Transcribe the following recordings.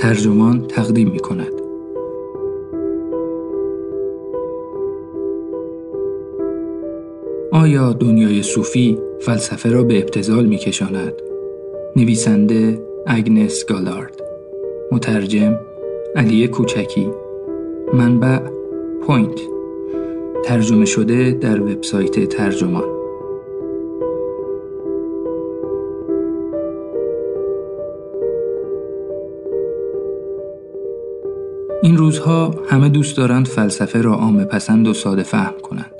ترجمان تقدیم می کند. آیا دنیای صوفی فلسفه را به ابتذال می کشاند؟ نویسنده اگنس کالارد مترجم علی کوچکی منبع پوینت ترجمه شده در وبسایت ترجمان این روزها همه دوست دارند فلسفه را عام پسند و ساده فهم کنند.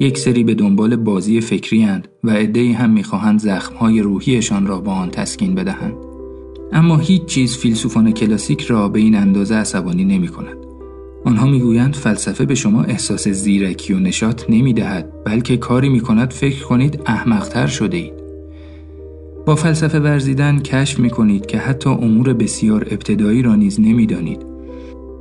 یک سری به دنبال بازی فکری هند و عدهای هم می‌خواهند زخمهای روحیشان را با آن تسکین بدهند. اما هیچ چیز فیلسوفان کلاسیک را به این اندازه عصبانی نمی کند. آنها می‌گویند فلسفه به شما احساس زیرکی و نشاط نمی دهد بلکه کاری می کند فکر کنید احمقتر شده اید. با فلسفه ورزیدن کشف می کنید که حتی امور بسیار ابتدایی را نیز نمی دانید.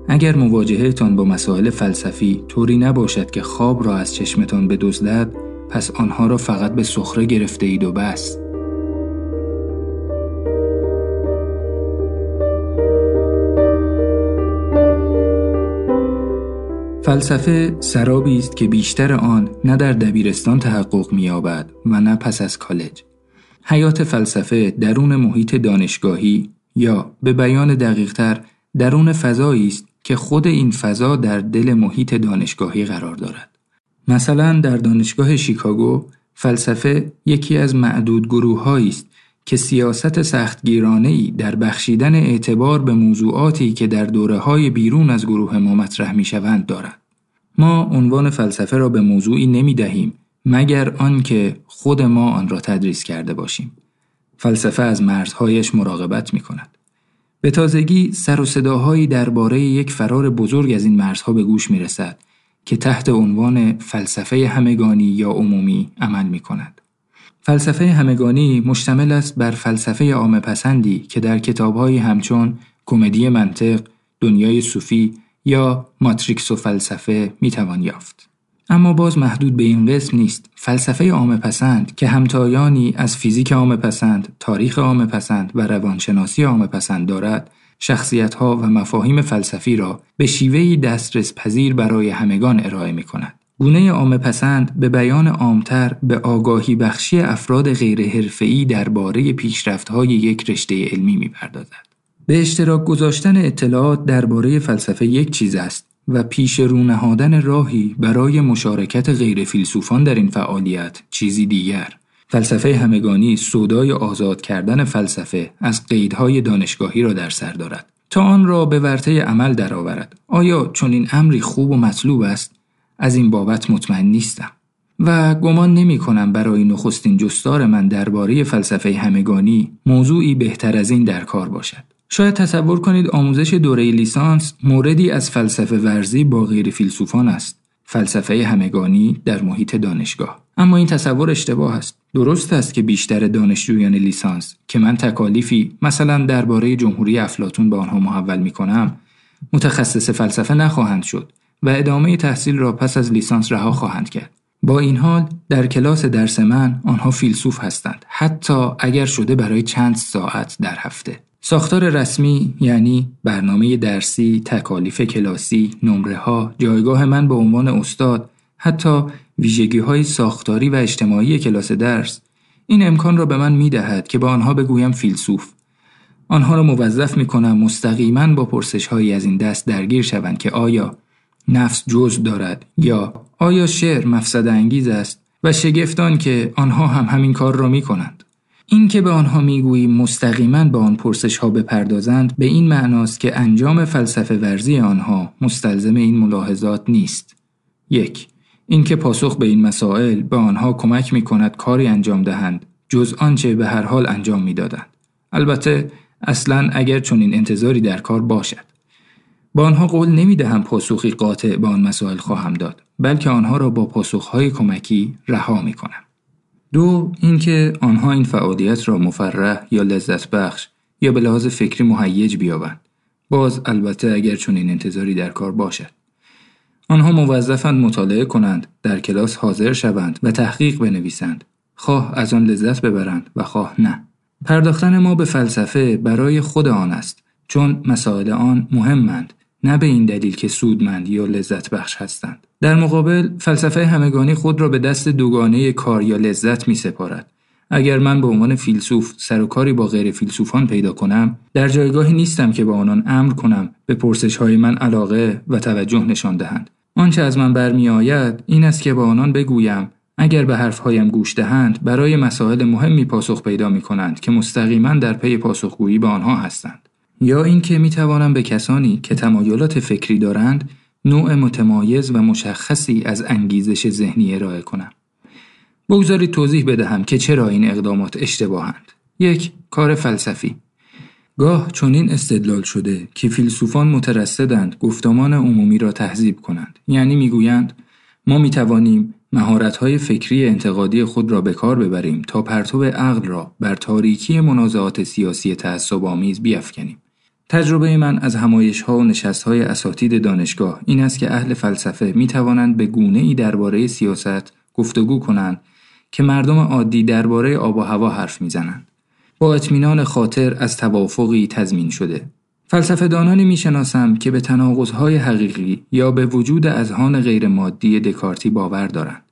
اگر مواجهتان با مسائل فلسفی طوری نباشد که خواب را از چشمتان بدزدد پس آنها را فقط به سخره گرفته اید و بس. فلسفه سرابی است که بیشتر آن نه در دبیرستان تحقق می‌یابد و نه پس از کالج. حیات فلسفه درون محیط دانشگاهی یا به بیان دقیقتر درون فضایی است که خود این فضا در دل محیط دانشگاهی قرار دارد. مثلا در دانشگاه شیکاگو فلسفه یکی از معدود گروه است که سیاست سختگیرانه ای در بخشیدن اعتبار به موضوعاتی که در دوره های بیرون از گروه ما مطرح می شوند دارد. ما عنوان فلسفه را به موضوعی نمی دهیم مگر آنکه خود ما آن را تدریس کرده باشیم. فلسفه از مرزهایش مراقبت می کند. به تازگی سر و صداهایی درباره یک فرار بزرگ از این مرزها به گوش می رسد که تحت عنوان فلسفه همگانی یا عمومی عمل می کند. فلسفه همگانی مشتمل است بر فلسفه عام پسندی که در کتابهایی همچون کمدی منطق، دنیای صوفی یا ماتریکس و فلسفه می توان یافت. اما باز محدود به این قسم نیست فلسفه عام پسند که همتایانی از فیزیک عام پسند، تاریخ عام پسند و روانشناسی عام پسند دارد شخصیت ها و مفاهیم فلسفی را به شیوهی دسترس پذیر برای همگان ارائه می کند. گونه عام پسند به بیان عامتر به آگاهی بخشی افراد غیر حرفه‌ای درباره پیشرفت‌های یک رشته علمی می‌پردازد. به اشتراک گذاشتن اطلاعات درباره فلسفه یک چیز است و پیش رو نهادن راهی برای مشارکت غیر فیلسوفان در این فعالیت چیزی دیگر. فلسفه همگانی سودای آزاد کردن فلسفه از قیدهای دانشگاهی را در سر دارد تا آن را به ورطه عمل درآورد. آیا چون این امری خوب و مطلوب است؟ از این بابت مطمئن نیستم. و گمان نمی کنم برای نخستین جستار من درباره فلسفه همگانی موضوعی بهتر از این در کار باشد. شاید تصور کنید آموزش دوره لیسانس موردی از فلسفه ورزی با غیر فیلسوفان است. فلسفه همگانی در محیط دانشگاه. اما این تصور اشتباه است. درست است که بیشتر دانشجویان لیسانس که من تکالیفی مثلا درباره جمهوری افلاتون به آنها محول می کنم متخصص فلسفه نخواهند شد و ادامه تحصیل را پس از لیسانس رها خواهند کرد. با این حال در کلاس درس من آنها فیلسوف هستند حتی اگر شده برای چند ساعت در هفته ساختار رسمی یعنی برنامه درسی، تکالیف کلاسی، نمره ها، جایگاه من به عنوان استاد، حتی ویژگی های ساختاری و اجتماعی کلاس درس این امکان را به من می دهد که با آنها بگویم فیلسوف. آنها را موظف می کنم مستقیما با پرسش هایی از این دست درگیر شوند که آیا نفس جز دارد یا آیا شعر مفسد انگیز است و شگفتان که آنها هم همین کار را می کنند. این که به آنها می‌گوییم مستقیما به آن پرسش ها بپردازند به این معناست که انجام فلسفه ورزی آنها مستلزم این ملاحظات نیست. یک اینکه پاسخ به این مسائل به آنها کمک می کند کاری انجام دهند جز آنچه به هر حال انجام می‌دادند. البته اصلا اگر چنین انتظاری در کار باشد. با آنها قول نمی دهم پاسخی قاطع به آن مسائل خواهم داد بلکه آنها را با پاسخهای کمکی رها می کنم. دو اینکه آنها این فعالیت را مفرح یا لذت بخش یا به لحاظ فکری مهیج بیابند. باز البته اگر چون این انتظاری در کار باشد. آنها موظفند مطالعه کنند در کلاس حاضر شوند و تحقیق بنویسند. خواه از آن لذت ببرند و خواه نه. پرداختن ما به فلسفه برای خود آن است چون مسائل آن مهمند. نه به این دلیل که سودمند یا لذت بخش هستند. در مقابل فلسفه همگانی خود را به دست دوگانه کار یا لذت می سپارد اگر من به عنوان فیلسوف سر و کاری با غیر فیلسوفان پیدا کنم در جایگاهی نیستم که به آنان امر کنم به پرسش های من علاقه و توجه نشان دهند. آنچه از من برمی آید این است که به آنان بگویم اگر به حرفهایم گوش دهند برای مسائل مهمی پاسخ پیدا می کنند که مستقیما در پی پاسخگویی به آنها هستند. یا اینکه می توانم به کسانی که تمایلات فکری دارند نوع متمایز و مشخصی از انگیزش ذهنی ارائه کنم. بگذارید توضیح بدهم که چرا این اقدامات اشتباهند. یک کار فلسفی. گاه چنین استدلال شده که فیلسوفان مترصدند گفتمان عمومی را تهذیب کنند. یعنی می‌گویند ما می توانیم مهارت‌های فکری انتقادی خود را به کار ببریم تا پرتو عقل را بر تاریکی منازعات سیاسی تعصب‌آمیز بیافکنیم. تجربه من از همایش ها و نشست های اساتید دانشگاه این است که اهل فلسفه می توانند به گونه ای درباره سیاست گفتگو کنند که مردم عادی درباره آب و هوا حرف می‌زنند. با اطمینان خاطر از توافقی تضمین شده. فلسفه دانانی می‌شناسم که به تناقضهای حقیقی یا به وجود اذهان غیرمادی دکارتی باور دارند.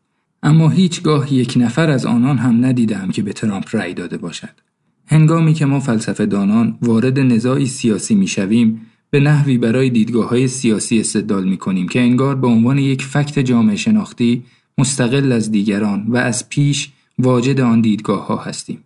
اما هیچگاه یک نفر از آنان هم ندیدم که به ترامپ رأی داده باشد. هنگامی که ما فلسفه دانان وارد نزاعی سیاسی می‌شویم به نحوی برای دیدگاه های سیاسی استدلال می کنیم که انگار به عنوان یک فکت جامعه شناختی مستقل از دیگران و از پیش واجد آن دیدگاه ها هستیم.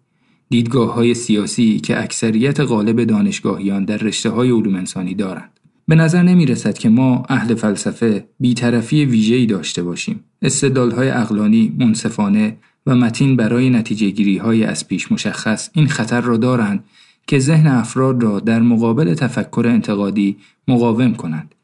دیدگاه های سیاسی که اکثریت غالب دانشگاهیان در رشته های علوم انسانی دارند. به نظر نمی رسد که ما اهل فلسفه بیطرفی ویژه‌ای داشته باشیم. استدلال های اقلانی، منصفانه و متین برای نتیجه گیری های از پیش مشخص این خطر را دارند که ذهن افراد را در مقابل تفکر انتقادی مقاوم کنند.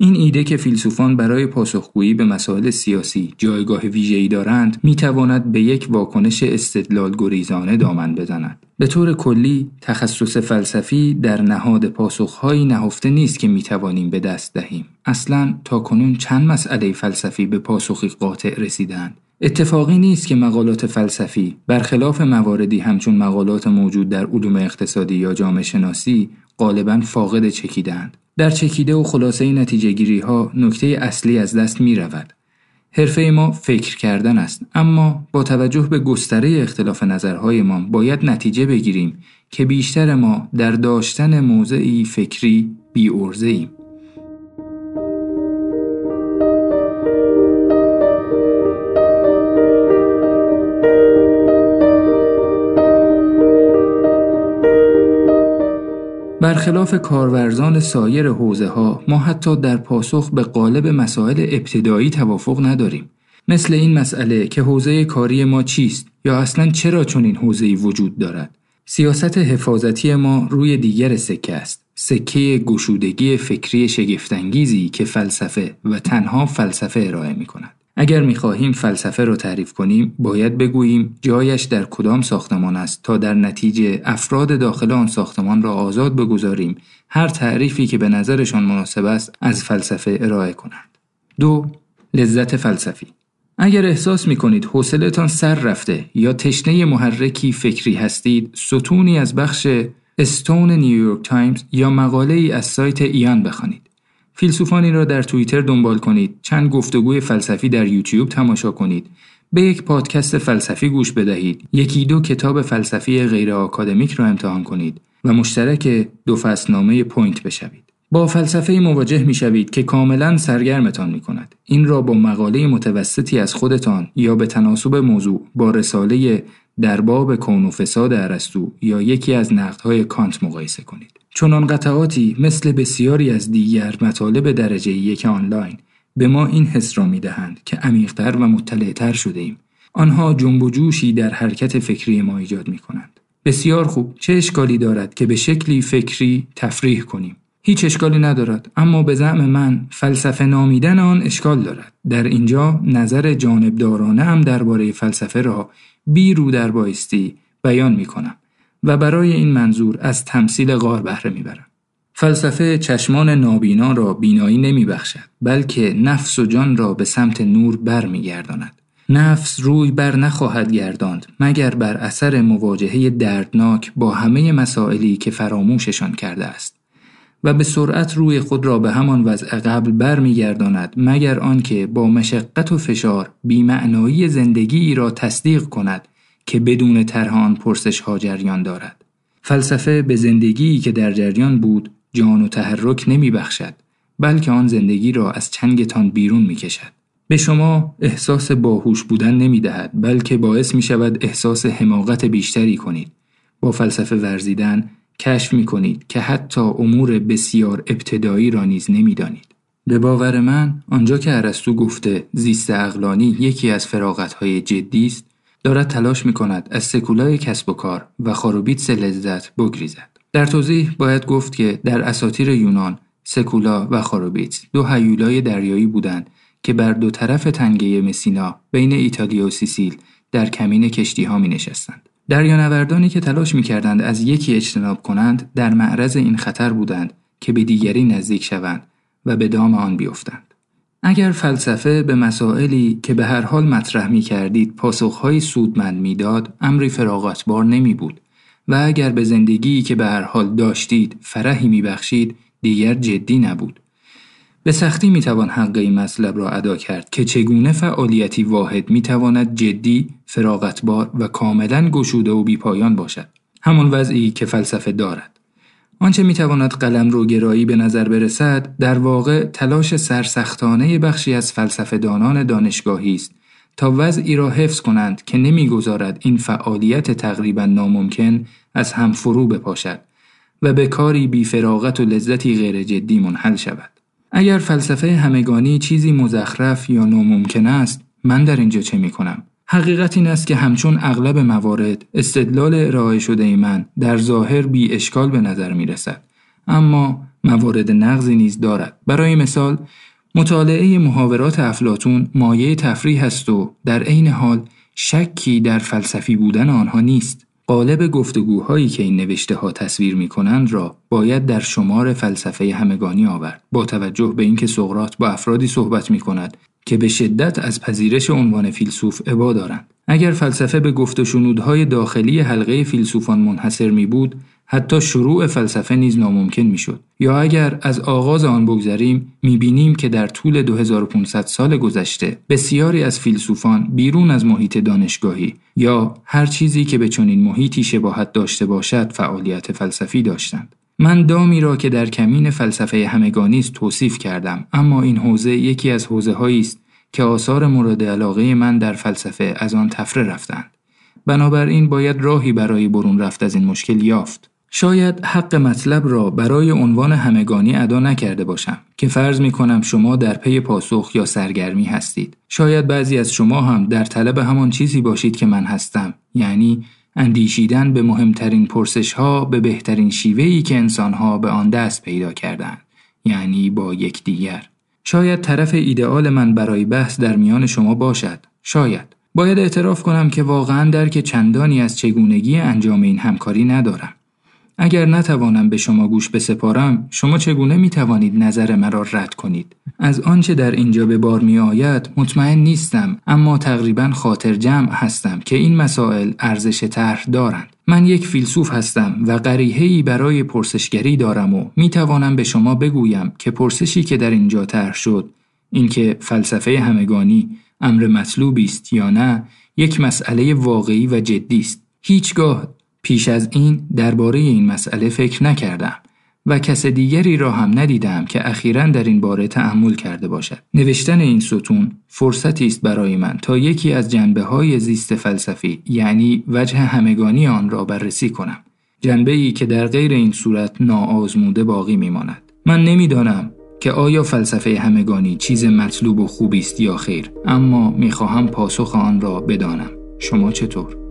این ایده که فیلسوفان برای پاسخگویی به مسائل سیاسی جایگاه ویژه‌ای دارند می‌تواند به یک واکنش استدلال گریزانه دامن بزند. به طور کلی تخصص فلسفی در نهاد پاسخهایی نهفته نیست که می‌توانیم به دست دهیم. اصلا تا کنون چند مسئله فلسفی به پاسخی قاطع رسیدند اتفاقی نیست که مقالات فلسفی برخلاف مواردی همچون مقالات موجود در علوم اقتصادی یا جامعه شناسی غالبا فاقد چکیدند در چکیده و خلاصه نتیجه گیری ها نکته اصلی از دست می رود. حرفه ما فکر کردن است اما با توجه به گستره اختلاف نظرهایمان باید نتیجه بگیریم که بیشتر ما در داشتن موضعی فکری بی ایم. برخلاف کارورزان سایر حوزه ها ما حتی در پاسخ به قالب مسائل ابتدایی توافق نداریم. مثل این مسئله که حوزه کاری ما چیست یا اصلا چرا چون این حوزه‌ای وجود دارد. سیاست حفاظتی ما روی دیگر سکه است. سکه گشودگی فکری شگفتانگیزی که فلسفه و تنها فلسفه ارائه می کند اگر می‌خواهیم فلسفه را تعریف کنیم باید بگوییم جایش در کدام ساختمان است تا در نتیجه افراد داخل آن ساختمان را آزاد بگذاریم هر تعریفی که به نظرشان مناسب است از فلسفه ارائه کنند. دو لذت فلسفی اگر احساس می کنید حوصلتان سر رفته یا تشنه محرکی فکری هستید ستونی از بخش استون نیویورک تایمز یا مقاله ای از سایت ایان بخوانید. فیلسوفانی را در توییتر دنبال کنید، چند گفتگوی فلسفی در یوتیوب تماشا کنید، به یک پادکست فلسفی گوش بدهید، یکی دو کتاب فلسفی غیر آکادمیک را امتحان کنید و مشترک دو فصلنامه پوینت بشوید. با فلسفه مواجه می شوید که کاملا سرگرمتان می کند. این را با مقاله متوسطی از خودتان یا به تناسب موضوع با رساله در باب کون و فساد ارسطو یا یکی از نقدهای کانت مقایسه کنید. چنان قطعاتی مثل بسیاری از دیگر مطالب درجه یک آنلاین به ما این حس را می دهند که عمیقتر و مطلعتر شده ایم. آنها جنب و جوشی در حرکت فکری ما ایجاد می کنند. بسیار خوب چه اشکالی دارد که به شکلی فکری تفریح کنیم هیچ اشکالی ندارد اما به زعم من فلسفه نامیدن آن اشکال دارد در اینجا نظر جانبدارانه هم درباره فلسفه را بی رو در بایستی بیان می کنم و برای این منظور از تمثیل غار بهره می‌برم. فلسفه چشمان نابینا را بینایی نمی بخشد بلکه نفس و جان را به سمت نور بر می گرداند. نفس روی بر نخواهد گرداند مگر بر اثر مواجهه دردناک با همه مسائلی که فراموششان کرده است. و به سرعت روی خود را به همان وضع قبل برمیگرداند مگر آنکه با مشقت و فشار بیمعنایی زندگی را تصدیق کند که بدون طرح پرسش ها جریان دارد فلسفه به زندگی که در جریان بود جان و تحرک نمی بخشد بلکه آن زندگی را از چنگتان بیرون می کشد. به شما احساس باهوش بودن نمی دهد بلکه باعث می شود احساس حماقت بیشتری کنید. با فلسفه ورزیدن کشف می کنید که حتی امور بسیار ابتدایی را نیز نمی دانید. به باور من آنجا که ارسطو گفته زیست اقلانی یکی از فراغتهای جدی است دارد تلاش می کند از سکولای کسب و کار و خاروبیتس لذت بگریزد. در توضیح باید گفت که در اساطیر یونان سکولا و خاروبیتس دو هیولای دریایی بودند که بر دو طرف تنگه مسینا بین ایتالیا و سیسیل در کمین کشتی ها می نشستند. دریانوردانی که تلاش می کردند از یکی اجتناب کنند در معرض این خطر بودند که به دیگری نزدیک شوند و به دام آن بیفتند. اگر فلسفه به مسائلی که به هر حال مطرح می کردید پاسخهایی سودمند می‌داد امری فراغتبار نمی بود و اگر به زندگی که به هر حال داشتید فرحی می بخشید دیگر جدی نبود. به سختی می توان حق این مطلب را ادا کرد که چگونه فعالیتی واحد می تواند جدی، فراغتبار و کاملا گشوده و بیپایان باشد. همان وضعی که فلسفه دارد. آنچه می تواند قلم رو گرایی به نظر برسد در واقع تلاش سرسختانه بخشی از فلسفه دانان دانشگاهی است تا وضعی را حفظ کنند که نمی‌گذارد این فعالیت تقریبا ناممکن از هم فرو بپاشد و به کاری بی فراغت و لذتی غیر جدی منحل شود. اگر فلسفه همگانی چیزی مزخرف یا ناممکن است من در اینجا چه می کنم؟ حقیقت این است که همچون اغلب موارد استدلال ارائه شده من در ظاهر بی اشکال به نظر می رسد. اما موارد نقضی نیز دارد. برای مثال مطالعه محاورات افلاتون مایه تفریح است و در عین حال شکی در فلسفی بودن آنها نیست. قالب گفتگوهایی که این نوشته ها تصویر می کنند را باید در شمار فلسفه همگانی آورد با توجه به اینکه سقراط با افرادی صحبت می کند که به شدت از پذیرش عنوان فیلسوف عبا دارند. اگر فلسفه به گفت و شنودهای داخلی حلقه فیلسوفان منحصر می بود حتی شروع فلسفه نیز ناممکن می‌شد. یا اگر از آغاز آن بگذریم می‌بینیم که در طول 2500 سال گذشته بسیاری از فیلسوفان بیرون از محیط دانشگاهی یا هر چیزی که به چنین محیطی شباهت داشته باشد فعالیت فلسفی داشتند. من دامی را که در کمین فلسفه همگانی است توصیف کردم اما این حوزه یکی از حوزه هایی است که آثار مورد علاقه من در فلسفه از آن تفره رفتند بنابراین باید راهی برای برون رفت از این مشکل یافت شاید حق مطلب را برای عنوان همگانی ادا نکرده باشم که فرض می کنم شما در پی پاسخ یا سرگرمی هستید. شاید بعضی از شما هم در طلب همان چیزی باشید که من هستم یعنی اندیشیدن به مهمترین پرسش ها به بهترین شیوهی که انسان ها به آن دست پیدا کردند یعنی با یکدیگر. شاید طرف ایدئال من برای بحث در میان شما باشد. شاید. باید اعتراف کنم که واقعا درک چندانی از چگونگی انجام این همکاری ندارم. اگر نتوانم به شما گوش بسپارم شما چگونه می توانید نظر مرا رد کنید؟ از آنچه در اینجا به بار می آید مطمئن نیستم اما تقریبا خاطر جمع هستم که این مسائل ارزش طرح دارند. من یک فیلسوف هستم و غریحه‌ای برای پرسشگری دارم و می توانم به شما بگویم که پرسشی که در اینجا طرح شد اینکه فلسفه همگانی امر مطلوبی است یا نه یک مسئله واقعی و جدی است. هیچگاه پیش از این درباره این مسئله فکر نکردم و کس دیگری را هم ندیدم که اخیرا در این باره تأمل کرده باشد. نوشتن این ستون فرصتی است برای من تا یکی از جنبه های زیست فلسفی یعنی وجه همگانی آن را بررسی کنم. جنبه ای که در غیر این صورت ناآزموده باقی میماند. من نمی‌دانم که آیا فلسفه همگانی چیز مطلوب و خوبی است یا خیر اما می‌خواهم پاسخ آن را بدانم. شما چطور؟